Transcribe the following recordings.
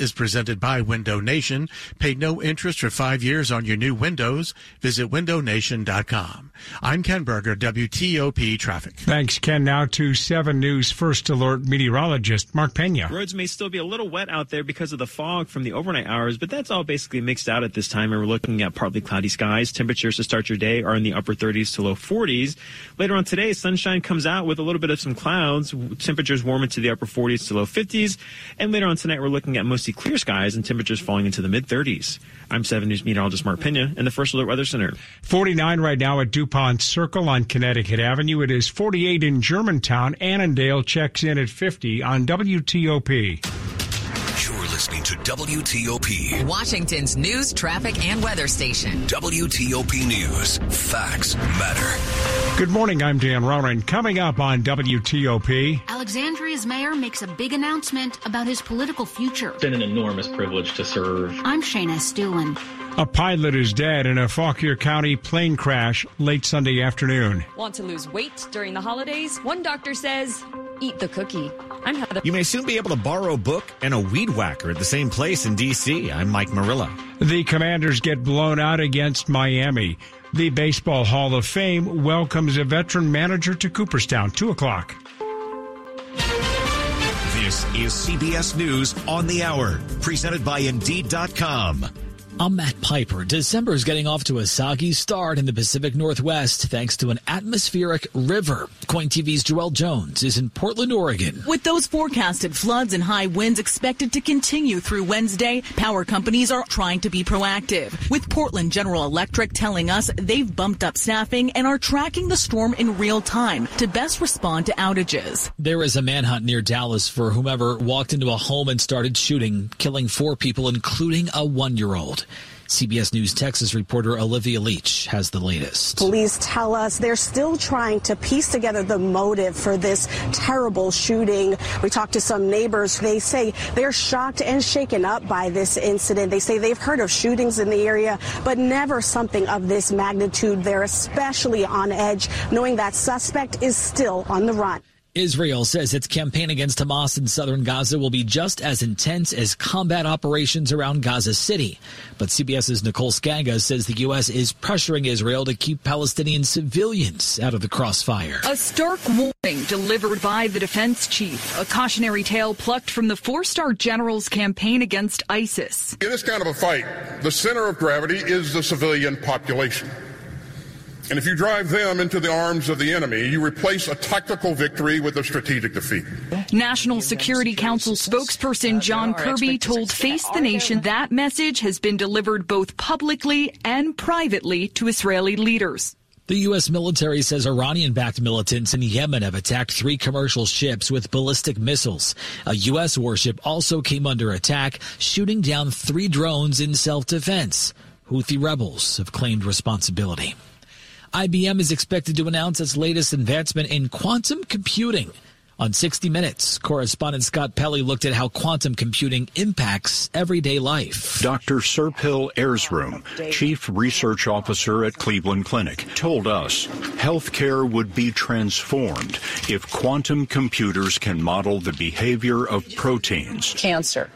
is presented by Window Nation. Pay no interest for five years on your new windows. Visit windownation.com. I'm Ken Berger, WTOP Traffic. Thanks, Ken. Now to 7 News First Alert meteorologist Mark Pena. Roads may still be a little wet out there because of the fog from the overnight hours, but that's all basically mixed out at this time. And we're looking at partly cloudy skies. Temperatures to start your day are in the upper 30s to low 40s. Later on today, sunshine comes out with a little bit of some clouds. Temperatures warm into the upper 40s to low 50s. And later on tonight, we're looking at mostly clear skies and temperatures falling into the mid 30s. I'm 7 News meteorologist Mark Pena in the First Alert Weather Center. 49 right now at DuPont Circle on Connecticut Avenue. It is 48 in Germantown. Annandale checks in at 50 on WTOP. You're listening to WTOP, Washington's news, traffic, and weather station. WTOP News. Facts matter. Good morning. I'm Dan Ronan. Coming up on WTOP. Alexandria's mayor makes a big announcement about his political future. It's been an enormous privilege to serve. I'm Shayna Estulin. A pilot is dead in a Fauquier County plane crash late Sunday afternoon. Want to lose weight during the holidays? One doctor says, eat the cookie. I'm Heather. You may soon be able to borrow a book and a weed whacker at the same place in D.C. I'm Mike Murillo. The Commanders get blown out against Miami. The Baseball Hall of Fame welcomes a veteran manager to Cooperstown. 2 o'clock. This is CBS News on the Hour, presented by Indeed.com. I'm Matt Piper. December is getting off to a soggy start in the Pacific Northwest thanks to an atmospheric river. KOIN TV's Joelle Jones is in Portland, Oregon. With those forecasted floods and high winds expected to continue through Wednesday, power companies are trying to be proactive. With Portland General Electric telling us they've bumped up staffing and are tracking the storm in real time to best respond to outages. There is a manhunt near Dallas for whomever walked into a home and started shooting, killing four people, including a one year old. CBS News Texas reporter Olivia Leach has the latest. Police tell us they're still trying to piece together the motive for this terrible shooting. We talked to some neighbors. They say they're shocked and shaken up by this incident. They say they've heard of shootings in the area, but never something of this magnitude. They're especially on edge knowing that suspect is still on the run. Israel says its campaign against Hamas in southern Gaza will be just as intense as combat operations around Gaza City. But CBS's Nicole Sganga says the U.S. is pressuring Israel to keep Palestinian civilians out of the crossfire. A stark warning delivered by the defense chief, a cautionary tale plucked from the four star general's campaign against ISIS. In this kind of a fight, the center of gravity is the civilian population. And if you drive them into the arms of the enemy, you replace a tactical victory with a strategic defeat. National Security Council spokesperson John Kirby told Face the Nation that message has been delivered both publicly and privately to Israeli leaders. The U.S. military says Iranian backed militants in Yemen have attacked three commercial ships with ballistic missiles. A U.S. warship also came under attack, shooting down three drones in self defense. Houthi rebels have claimed responsibility. IBM is expected to announce its latest advancement in quantum computing. On 60 Minutes, correspondent Scott Pelley looked at how quantum computing impacts everyday life. Dr. Serpil Erzurum, Chief Research Officer at Cleveland Clinic, told us healthcare would be transformed if quantum computers can model the behavior of proteins. Cancer,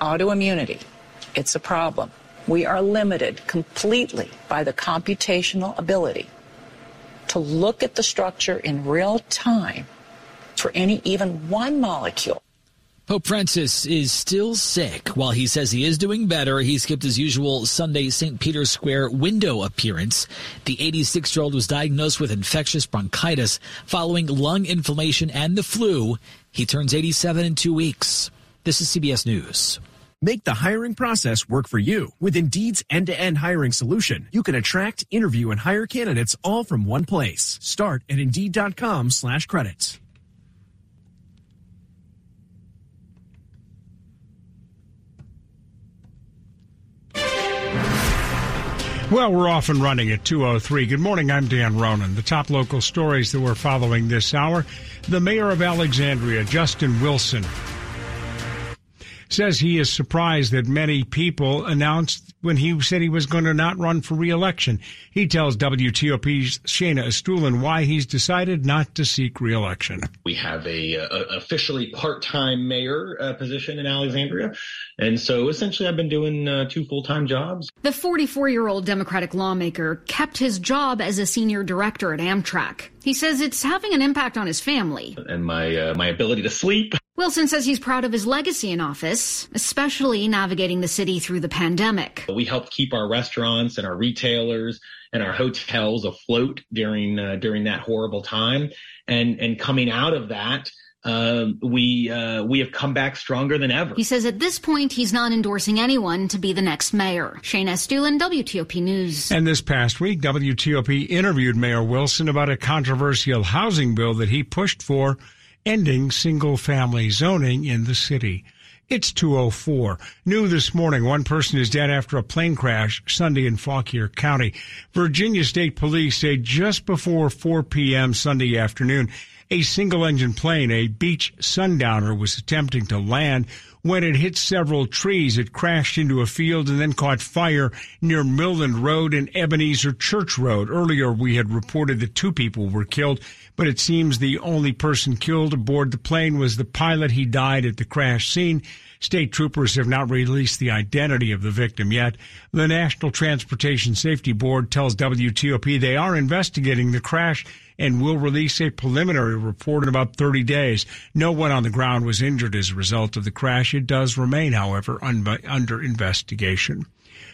autoimmunity, it's a problem. We are limited completely by the computational ability to look at the structure in real time for any even one molecule. Pope Francis is still sick. While he says he is doing better, he skipped his usual Sunday St. Peter's Square window appearance. The 86 year old was diagnosed with infectious bronchitis following lung inflammation and the flu. He turns 87 in two weeks. This is CBS News. Make the hiring process work for you. With Indeed's end-to-end hiring solution, you can attract, interview, and hire candidates all from one place. Start at Indeed.com slash credits. Well, we're off and running at 2.03. Good morning, I'm Dan Ronan. The top local stories that we're following this hour. The mayor of Alexandria, Justin Wilson, says he is surprised that many people announced when he said he was going to not run for reelection. He tells WTOP's Shayna Estulin why he's decided not to seek reelection. We have a, a officially part-time mayor uh, position in Alexandria, and so essentially I've been doing uh, two full-time jobs. The 44-year-old Democratic lawmaker kept his job as a senior director at Amtrak. He says it's having an impact on his family and my uh, my ability to sleep. Wilson says he's proud of his legacy in office, especially navigating the city through the pandemic. We helped keep our restaurants and our retailers and our hotels afloat during uh, during that horrible time, and and coming out of that. Um, we uh, we have come back stronger than ever. He says at this point he's not endorsing anyone to be the next mayor. Shayna Estulin, WTOP News. And this past week, WTOP interviewed Mayor Wilson about a controversial housing bill that he pushed for, ending single-family zoning in the city. It's 204. New this morning, one person is dead after a plane crash Sunday in Fauquier County. Virginia State Police say just before 4 p.m. Sunday afternoon, a single engine plane, a Beech Sundowner, was attempting to land. When it hit several trees, it crashed into a field and then caught fire near Midland Road and Ebenezer Church Road. Earlier, we had reported that two people were killed, but it seems the only person killed aboard the plane was the pilot. He died at the crash scene. State troopers have not released the identity of the victim yet. The National Transportation Safety Board tells WTOP they are investigating the crash and will release a preliminary report in about 30 days. No one on the ground was injured as a result of the crash. It does remain, however, un- under investigation.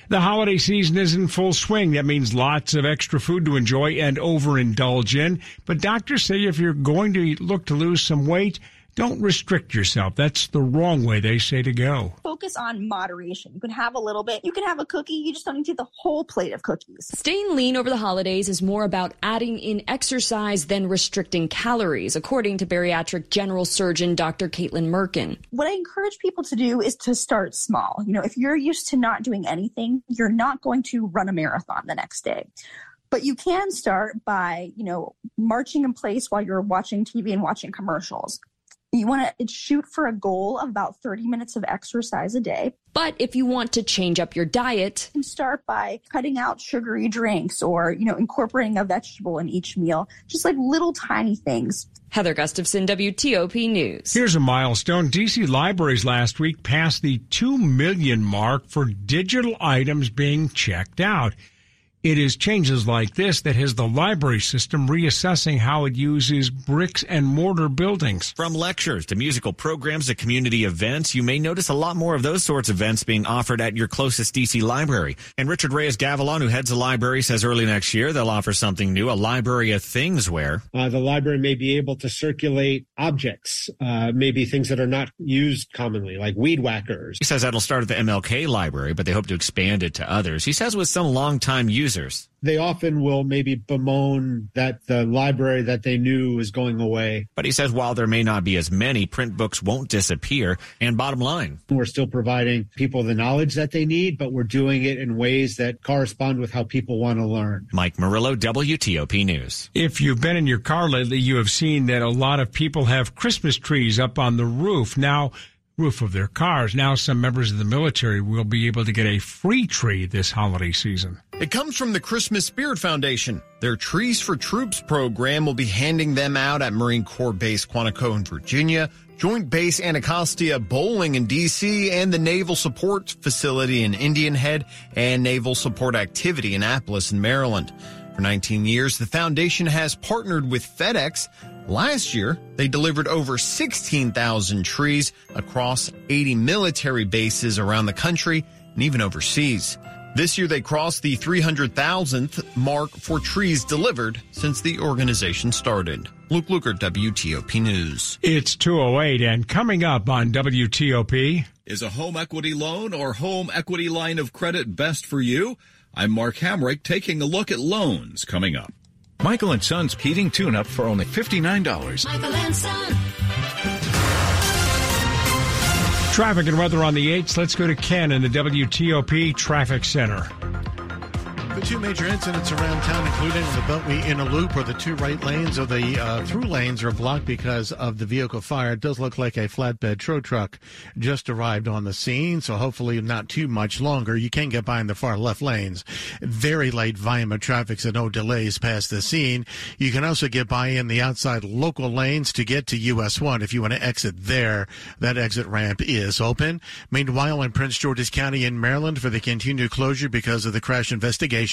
The holiday season is in full swing. That means lots of extra food to enjoy and overindulge in. But doctors say if you're going to look to lose some weight, don't restrict yourself. That's the wrong way they say to go. Focus on moderation. You can have a little bit. You can have a cookie. You just don't need to eat the whole plate of cookies. Staying lean over the holidays is more about adding in exercise than restricting calories, according to bariatric general surgeon Dr. Caitlin Merkin. What I encourage people to do is to start small. You know, if you're used to not doing anything, you're not going to run a marathon the next day but you can start by you know marching in place while you're watching tv and watching commercials you want to shoot for a goal of about 30 minutes of exercise a day. But if you want to change up your diet, you start by cutting out sugary drinks or, you know, incorporating a vegetable in each meal, just like little tiny things. Heather Gustafson, WTOP News. Here's a milestone. DC Libraries last week passed the 2 million mark for digital items being checked out. It is changes like this that has the library system reassessing how it uses bricks and mortar buildings. From lectures to musical programs to community events, you may notice a lot more of those sorts of events being offered at your closest DC library. And Richard Reyes Gavilan, who heads the library, says early next year they'll offer something new, a library of things where uh, the library may be able to circulate objects, uh, maybe things that are not used commonly, like weed whackers. He says that'll start at the MLK library, but they hope to expand it to others. He says with some longtime users, users. They often will maybe bemoan that the library that they knew is going away. But he says while there may not be as many, print books won't disappear. And bottom line, we're still providing people the knowledge that they need, but we're doing it in ways that correspond with how people want to learn. Mike Murillo, WTOP News. If you've been in your car lately, you have seen that a lot of people have Christmas trees up on the roof. Now, roof of their cars. Now, some members of the military will be able to get a free tree this holiday season. It comes from the Christmas Spirit Foundation. Their Trees for Troops program will be handing them out at Marine Corps Base Quantico in Virginia, Joint Base Anacostia Bolling in D.C., and the Naval Support Facility in Indian Head and Naval Support Activity in Annapolis in Maryland. For 19 years, the foundation has partnered with FedEx Last year, they delivered over 16,000 trees across 80 military bases around the country and even overseas. This year they crossed the 300,000th mark for trees delivered since the organization started. Luke Lukert, WTOP News. It's 208 and coming up on WTOP. Is a home equity loan or home equity line of credit best for you? I'm Mark Hamrick taking a look at loans coming up. Michael and Son's heating tune up for only $59. Michael and Son. Traffic and weather on the 8s. Let's go to Ken in the WTOP Traffic Center. The two major incidents around town, including the Beltway in a loop, where the two right lanes or the uh, through lanes are blocked because of the vehicle fire. It does look like a flatbed tow truck just arrived on the scene, so hopefully not too much longer. You can get by in the far left lanes. Very light volume of traffic, so no delays past the scene. You can also get by in the outside local lanes to get to US 1 if you want to exit there. That exit ramp is open. Meanwhile, in Prince George's County in Maryland for the continued closure because of the crash investigation,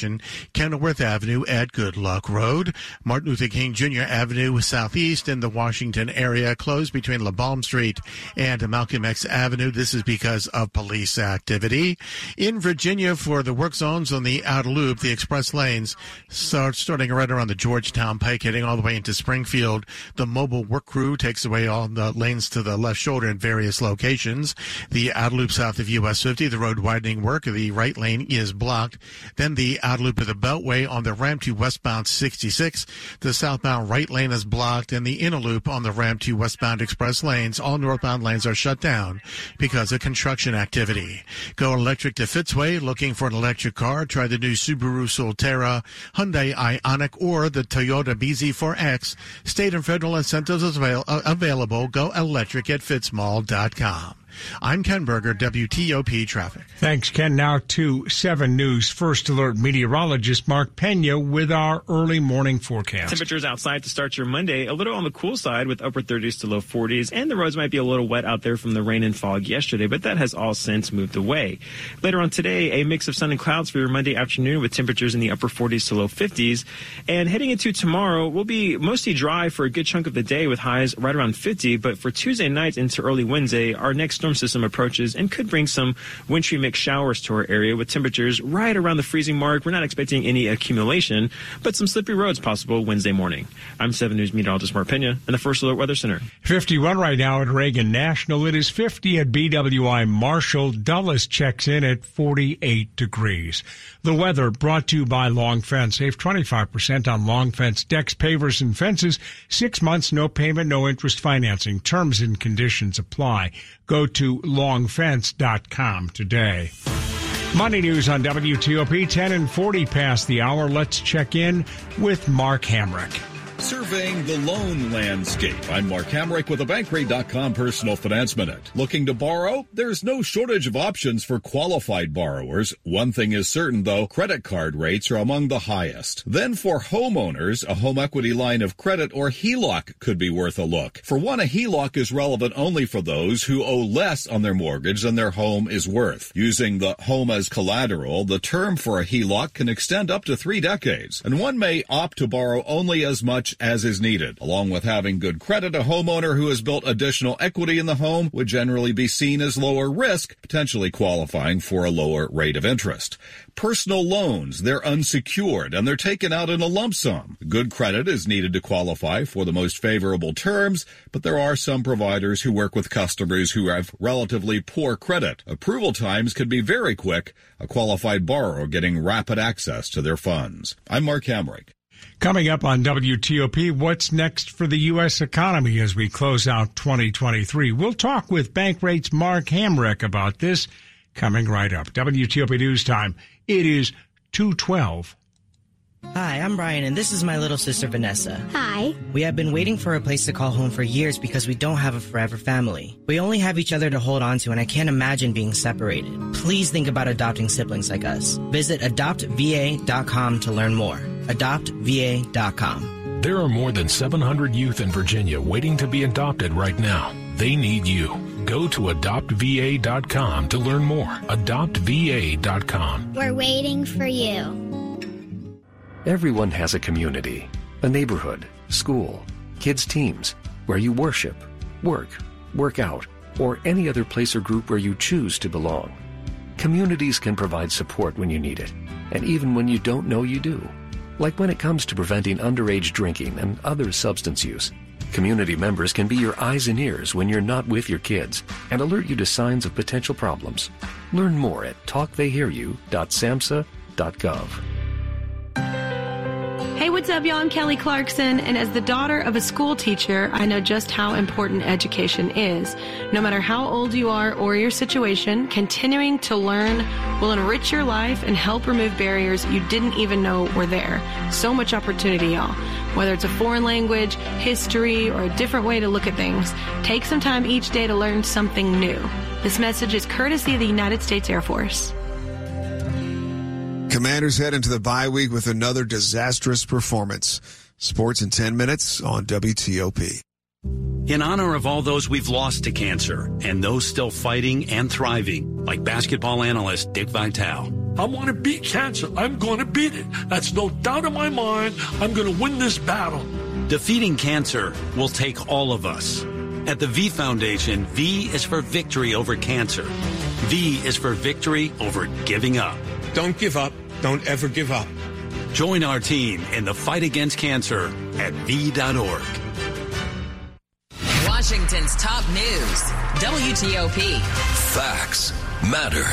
Kenilworth Avenue at Good Luck Road, Martin Luther King Jr. Avenue southeast in the Washington area closed between Labaum Street and Malcolm X Avenue. This is because of police activity. In Virginia for the work zones on the outer loop, the express lanes start starting right around the Georgetown Pike, heading all the way into Springfield. The mobile work crew takes away all the lanes to the left shoulder in various locations. The outer loop south of US 50, the road widening work, the right lane is blocked. Then the outer loop of the Beltway on the ramp to westbound 66. The southbound right lane is blocked and the inner loop on the ramp to westbound express lanes. All northbound lanes are shut down because of construction activity. Go electric to Fitzway looking for an electric car. Try the new Subaru Solterra, Hyundai Ioniq, or the Toyota BZ4X. State and federal incentives avail- uh, available. Go electric at fitzmall.com. I'm Ken Berger, WTOP Traffic. Thanks, Ken. Now to 7 News First Alert meteorologist Mark Pena with our early morning forecast. Temperatures outside to start your Monday a little on the cool side with upper 30s to low 40s, and the roads might be a little wet out there from the rain and fog yesterday, but that has all since moved away. Later on today, a mix of sun and clouds for your Monday afternoon with temperatures in the upper 40s to low 50s. And heading into tomorrow, we'll be mostly dry for a good chunk of the day with highs right around 50, but for Tuesday night into early Wednesday, our next storm system approaches and could bring some wintry mixed showers to our area with temperatures right around the freezing mark. We're not expecting any accumulation, but some slippery roads possible Wednesday morning. I'm 7 News meteorologist Mark Pena in the First Alert Weather Center. 51 right now at Reagan National. It is 50 at BWI Marshall. Dulles checks in at 48 degrees. The weather brought to you by Long Fence. Save 25% on Long Fence decks, pavers, and fences. Six months, no payment, no interest financing. Terms and conditions apply. Go to longfence.com today. Money news on WTOP 10 and 40 past the hour. Let's check in with Mark Hamrick. Surveying the loan landscape. I'm Mark Hamrick with a Bankrate.com personal finance minute. Looking to borrow? There's no shortage of options for qualified borrowers. One thing is certain though, credit card rates are among the highest. Then for homeowners, a home equity line of credit or HELOC could be worth a look. For one, a HELOC is relevant only for those who owe less on their mortgage than their home is worth. Using the home as collateral, the term for a HELOC can extend up to three decades, and one may opt to borrow only as much as is needed. Along with having good credit, a homeowner who has built additional equity in the home would generally be seen as lower risk, potentially qualifying for a lower rate of interest. Personal loans, they're unsecured and they're taken out in a lump sum. Good credit is needed to qualify for the most favorable terms, but there are some providers who work with customers who have relatively poor credit. Approval times can be very quick, a qualified borrower getting rapid access to their funds. I'm Mark Hamrick. Coming up on WTOP, what's next for the U.S. economy as we close out 2023? We'll talk with Bankrate's Mark Hamrick about this coming right up. WTOP News Time. It is 212. Hi, I'm Brian, and this is my little sister Vanessa. Hi. We have been waiting for a place to call home for years because we don't have a forever family. We only have each other to hold on to, and I can't imagine being separated. Please think about adopting siblings like us. Visit adoptva.com to learn more. AdoptVA.com. There are more than 700 youth in Virginia waiting to be adopted right now. They need you. Go to adoptva.com to learn more. Adoptva.com. We're waiting for you. Everyone has a community, a neighborhood, school, kids' teams, where you worship, work, work out, or any other place or group where you choose to belong. Communities can provide support when you need it, and even when you don't know you do. Like when it comes to preventing underage drinking and other substance use. Community members can be your eyes and ears when you're not with your kids and alert you to signs of potential problems. Learn more at talktheyhearyou.samhsa.gov. What's up, y'all? I'm Kelly Clarkson, and as the daughter of a school teacher, I know just how important education is. No matter how old you are or your situation, continuing to learn will enrich your life and help remove barriers you didn't even know were there. So much opportunity, y'all. Whether it's a foreign language, history, or a different way to look at things, take some time each day to learn something new. This message is courtesy of the United States Air Force. Commanders head into the bye week with another disastrous performance. Sports in 10 minutes on WTOP. In honor of all those we've lost to cancer and those still fighting and thriving, like basketball analyst Dick Vitale. I want to beat cancer. I'm going to beat it. That's no doubt in my mind. I'm going to win this battle. Defeating cancer will take all of us. At the V Foundation, V is for victory over cancer. V is for victory over giving up. Don't give up. Don't ever give up. Join our team in the fight against cancer at V.org. Washington's top news WTOP. Facts matter.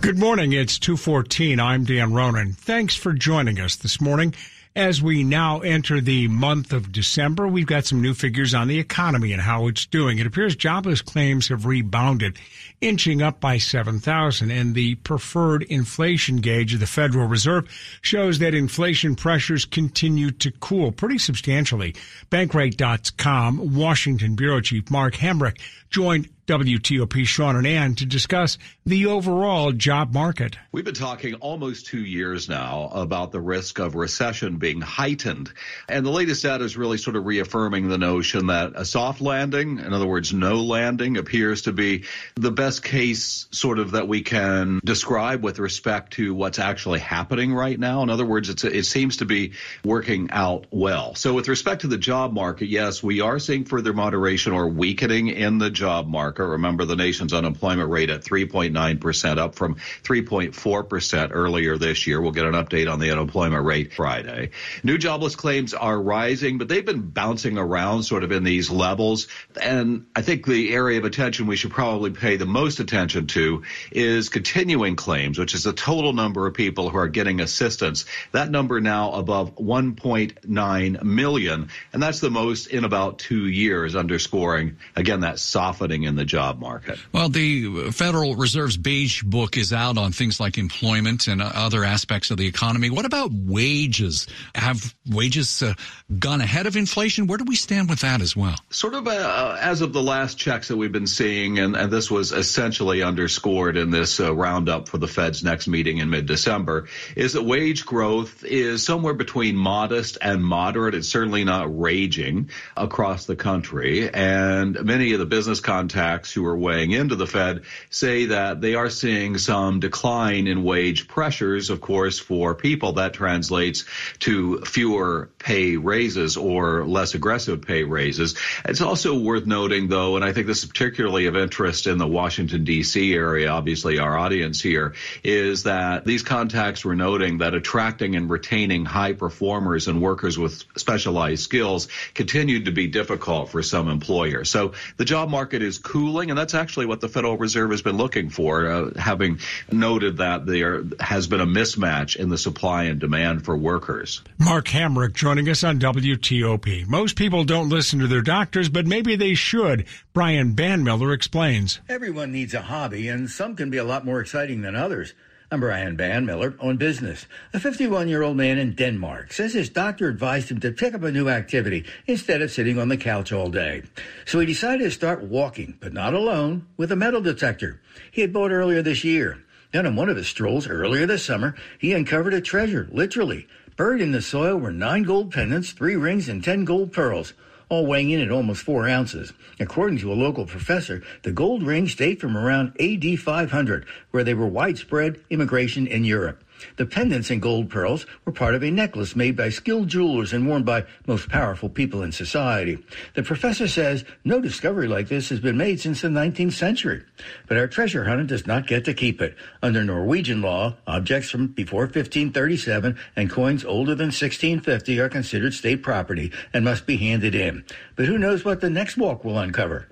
Good morning. It's 214. I'm Dan Ronan. Thanks for joining us this morning. As we now enter the month of December, we've got some new figures on the economy and how it's doing. It appears jobless claims have rebounded, inching up by 7,000, and the preferred inflation gauge of the Federal Reserve shows that inflation pressures continue to cool pretty substantially. Bankrate.com Washington Bureau Chief Mark Hamrick joined WTOP Sean and Ann to discuss the overall job market. We've been talking almost two years now about the risk of recession being heightened. And the latest data is really sort of reaffirming the notion that a soft landing, in other words, no landing, appears to be the best case sort of that we can describe with respect to what's actually happening right now. In other words, it seems to be working out well. So with respect to the job market, yes, we are seeing further moderation or weakening in the job market. Remember the nation's unemployment rate at 3.9%, up from 3.4% earlier this year. We'll get an update on the unemployment rate Friday. New jobless claims are rising, but they've been bouncing around sort of in these levels. And I think the area of attention we should probably pay the most attention to is continuing claims, which is the total number of people who are getting assistance. That number now above 1.9 million. And that's the most in about two years, underscoring, again, that softening in the job market. Well, the Federal Reserve's beige book is out on things like employment and other aspects of the economy. What about wages? Have wages uh, gone ahead of inflation? Where do we stand with that as well? Sort of uh, as of the last checks that we've been seeing, and, and this was essentially underscored in this uh, roundup for the Fed's next meeting in mid-December, is that wage growth is somewhere between modest and moderate. It's certainly not raging across the country, and many of the business contacts who are weighing into the Fed say that they are seeing some decline in wage pressures. Of course, for people that translates to fewer pay raises or less aggressive pay raises. It's also worth noting though, and I think this is particularly of interest in the Washington DC area, obviously our audience here, is that these contacts were noting that attracting and retaining high performers and workers with specialized skills continued to be difficult for some employers. So the job market is cooling, and that's actually what the Federal Reserve has been looking for, uh, having noted that there has been a mismatch in the supply and demand for workers. Mark Hamrick joining us on WTOP. Most people don't listen to their doctors, but maybe they should. Brian Banmiller explains. Everyone needs a hobby, and some can be a lot more exciting than others. I'm Brian Banmiller on business. A 51 year old man in Denmark says his doctor advised him to pick up a new activity instead of sitting on the couch all day. So he decided to start walking, but not alone, with a metal detector he had bought earlier this year. Then on one of his strolls earlier this summer, he uncovered a treasure, literally. Buried in the soil were nine gold pendants, three rings, and ten gold pearls all weighing in at almost four ounces. According to a local professor, the gold rings date from around AD 500, where they were widespread immigration in Europe. The pendants and gold pearls were part of a necklace made by skilled jewelers and worn by most powerful people in society. The professor says no discovery like this has been made since the 19th century. But our treasure hunter does not get to keep it. Under Norwegian law, objects from before 1537 and coins older than 1650 are considered state property and must be handed in. But who knows what the next walk will uncover?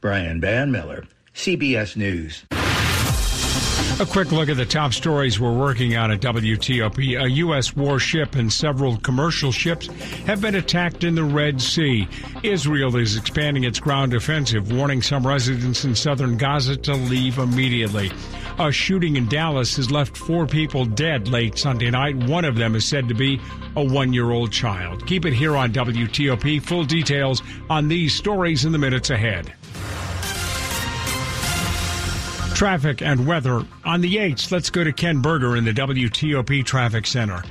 Brian Banmiller, CBS News. A quick look at the top stories we're working on at WTOP. A U.S. warship and several commercial ships have been attacked in the Red Sea. Israel is expanding its ground offensive, warning some residents in southern Gaza to leave immediately. A shooting in Dallas has left four people dead late Sunday night. One of them is said to be a one year old child. Keep it here on WTOP. Full details on these stories in the minutes ahead. Traffic and weather on the 8th. Let's go to Ken Berger in the WTOP Traffic Center.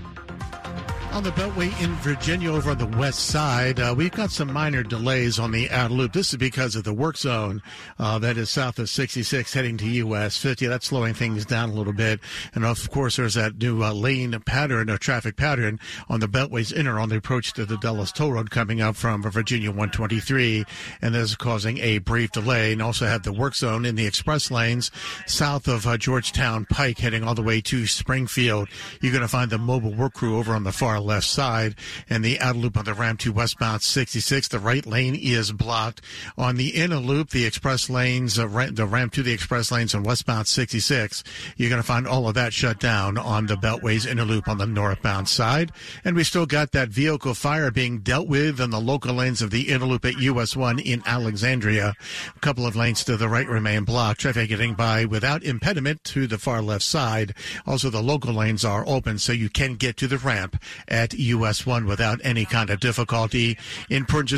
On the Beltway in Virginia over on the west side, uh, we've got some minor delays on the outer loop. This is because of the work zone uh, that is south of 66 heading to US 50. That's slowing things down a little bit. And of course, there's that new uh, lane pattern, a traffic pattern on the Beltway's inner on the approach to the Dulles Toll Road coming up from Virginia 123. And this is causing a brief delay. And also have the work zone in the express lanes south of uh, Georgetown Pike heading all the way to Springfield. You're going to find the mobile work crew over on the far left side and the outer loop on the ramp to westbound 66. The right lane is blocked. On the inner loop, the express lanes, uh, the ramp to the express lanes on westbound 66, you're going to find all of that shut down on the Beltway's inner loop on the northbound side. And we still got that vehicle fire being dealt with in the local lanes of the inner loop at US 1 in Alexandria. A couple of lanes to the right remain blocked. Traffic getting by without impediment to the far left side. Also, the local lanes are open so you can get to the ramp at US 1 without any kind of difficulty. In Prince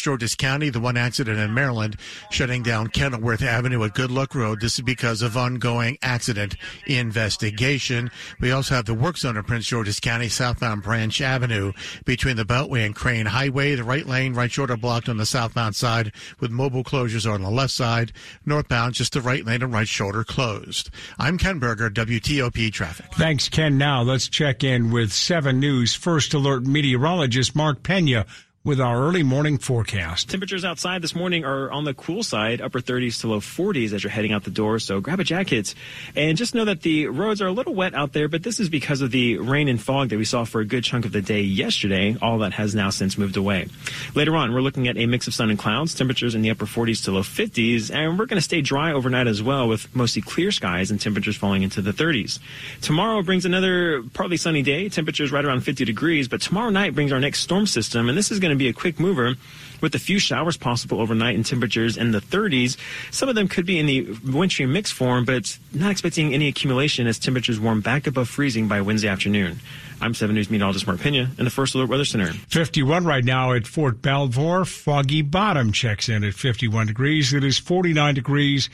George's County, the one accident in Maryland shutting down Kenilworth Avenue at Good Luck Road. This is because of ongoing accident investigation. We also have the work zone in Prince George's County, southbound Branch Avenue between the Beltway and Crane Highway. The right lane, right shoulder blocked on the southbound side with mobile closures on the left side. Northbound, just the right lane and right shoulder closed. I'm Ken Berger, WTOP Traffic. Thanks, Ken. Now let's check in with 7 News News. First Alert meteorologist Mark Pena with our early morning forecast. Temperatures outside this morning are on the cool side, upper 30s to low 40s as you're heading out the door. So grab a jacket and just know that the roads are a little wet out there, but this is because of the rain and fog that we saw for a good chunk of the day yesterday. All that has now since moved away. Later on, we're looking at a mix of sun and clouds, temperatures in the upper 40s to low 50s, and we're going to stay dry overnight as well with mostly clear skies and temperatures falling into the 30s. Tomorrow brings another partly sunny day, temperatures right around 50 degrees, but tomorrow night brings our next storm system, and this is going to be a quick mover with a few showers possible overnight and temperatures in the 30s. Some of them could be in the wintry mix form, but not expecting any accumulation as temperatures warm back above freezing by Wednesday afternoon. I'm 7 News meteorologist Mark Pena in the First Alert Weather Center. 51 right now at Fort Belvoir. Foggy Bottom checks in at 51 degrees. It is 49 degrees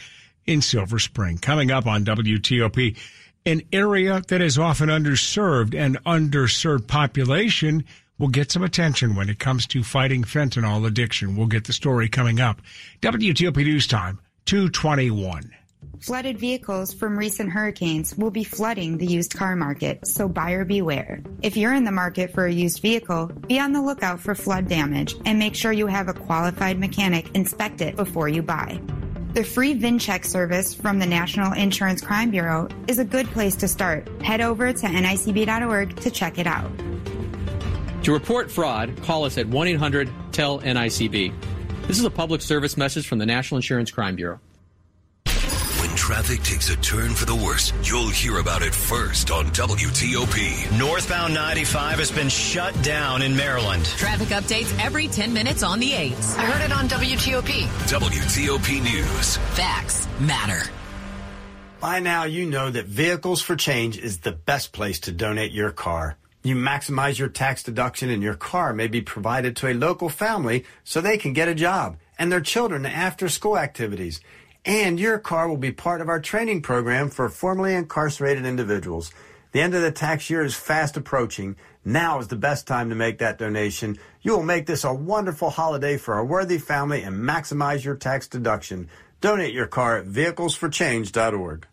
in Silver Spring. Coming up on WTOP, an area that is often underserved and underserved population will get some attention when it comes to fighting fentanyl addiction. We'll get the story coming up. WTOP News Time, 221. Flooded vehicles from recent hurricanes will be flooding the used car market, so buyer beware. If you're in the market for a used vehicle, be on the lookout for flood damage and make sure you have a qualified mechanic inspect it before you buy. The free VinCheck service from the National Insurance Crime Bureau is a good place to start. Head over to nicb.org to check it out. To report fraud, call us at 1 800 TELL NICB. This is a public service message from the National Insurance Crime Bureau. When traffic takes a turn for the worse, you'll hear about it first on WTOP. Northbound 95 has been shut down in Maryland. Traffic updates every 10 minutes on the 8s. I heard it on WTOP. WTOP News. Facts matter. By now, you know that Vehicles for Change is the best place to donate your car. You maximize your tax deduction and your car may be provided to a local family so they can get a job and their children after school activities. And your car will be part of our training program for formerly incarcerated individuals. The end of the tax year is fast approaching. Now is the best time to make that donation. You will make this a wonderful holiday for a worthy family and maximize your tax deduction. Donate your car at vehiclesforchange.org.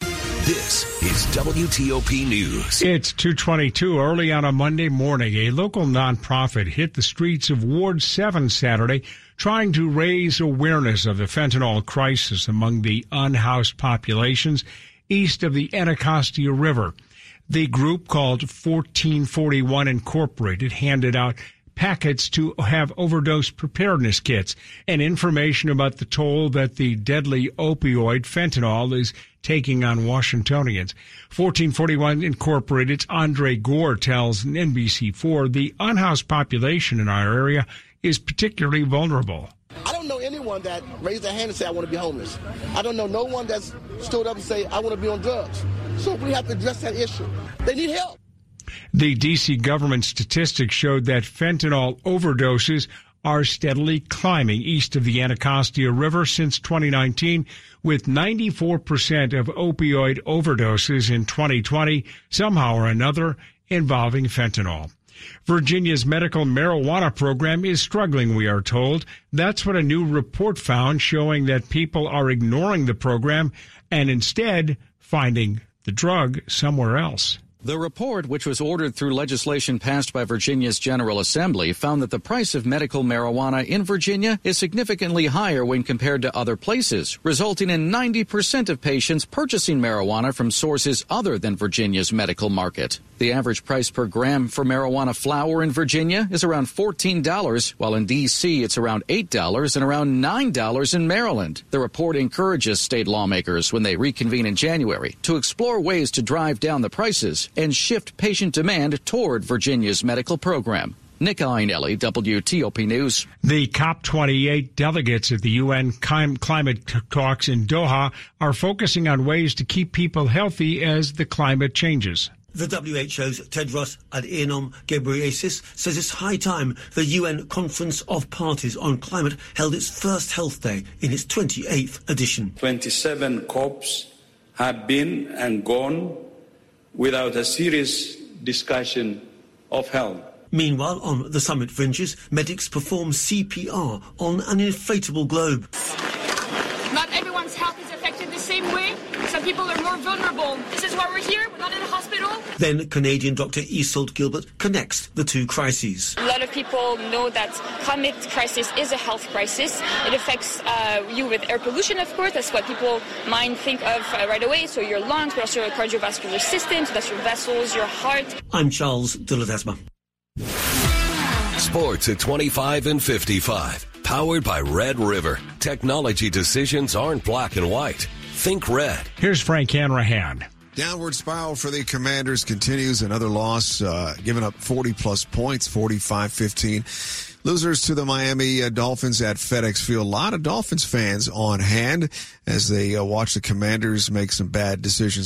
This is WTOP News. It's 222 early on a Monday morning. A local nonprofit hit the streets of Ward 7 Saturday trying to raise awareness of the fentanyl crisis among the unhoused populations east of the Anacostia River. The group called 1441 Incorporated handed out packets to have overdose preparedness kits and information about the toll that the deadly opioid fentanyl is taking on Washingtonians. 1441 Incorporated's Andre Gore tells NBC4 the unhoused population in our area is particularly vulnerable. I don't know anyone that raised their hand and said, I want to be homeless. I don't know no one that's stood up and say, I want to be on drugs. So we have to address that issue. They need help. The D.C. government statistics showed that fentanyl overdoses are steadily climbing east of the Anacostia River since 2019, with 94% of opioid overdoses in 2020 somehow or another involving fentanyl. Virginia's medical marijuana program is struggling, we are told. That's what a new report found showing that people are ignoring the program and instead finding the drug somewhere else. The report, which was ordered through legislation passed by Virginia's General Assembly, found that the price of medical marijuana in Virginia is significantly higher when compared to other places, resulting in 90% of patients purchasing marijuana from sources other than Virginia's medical market. The average price per gram for marijuana flower in Virginia is around $14, while in D.C. it's around $8 and around $9 in Maryland. The report encourages state lawmakers when they reconvene in January to explore ways to drive down the prices and shift patient demand toward Virginia's medical program. Nick Iannelli, WTOP News. The COP28 delegates at the UN climate talks in Doha are focusing on ways to keep people healthy as the climate changes. The WHO's Tedros Adhanom Ghebreyesus says it's high time the UN Conference of Parties on Climate held its first health day in its 28th edition. 27 COPs have been and gone without a serious discussion of health. Meanwhile, on the summit fringes, medics perform CPR on an inflatable globe. Not everyone's health is affected the same way. Some people are more vulnerable. This is why we're here. We're not in a hospital. Then Canadian Dr. Isolde Gilbert connects the two crises. A lot of people know that climate crisis is a health crisis. It affects uh, you with air pollution, of course. That's what people might think of uh, right away. So your lungs, but also your cardiovascular system. So that's your vessels, your heart. I'm Charles de Ledesma. Sports at 25 and 55. Powered by Red River. Technology decisions aren't black and white. Think red. Here's Frank Hanrahan. Downward spiral for the Commanders continues. Another loss, uh, giving up 40 plus points, 45 15. Losers to the Miami uh, Dolphins at FedEx Field. A lot of Dolphins fans on hand as they uh, watch the Commanders make some bad decisions.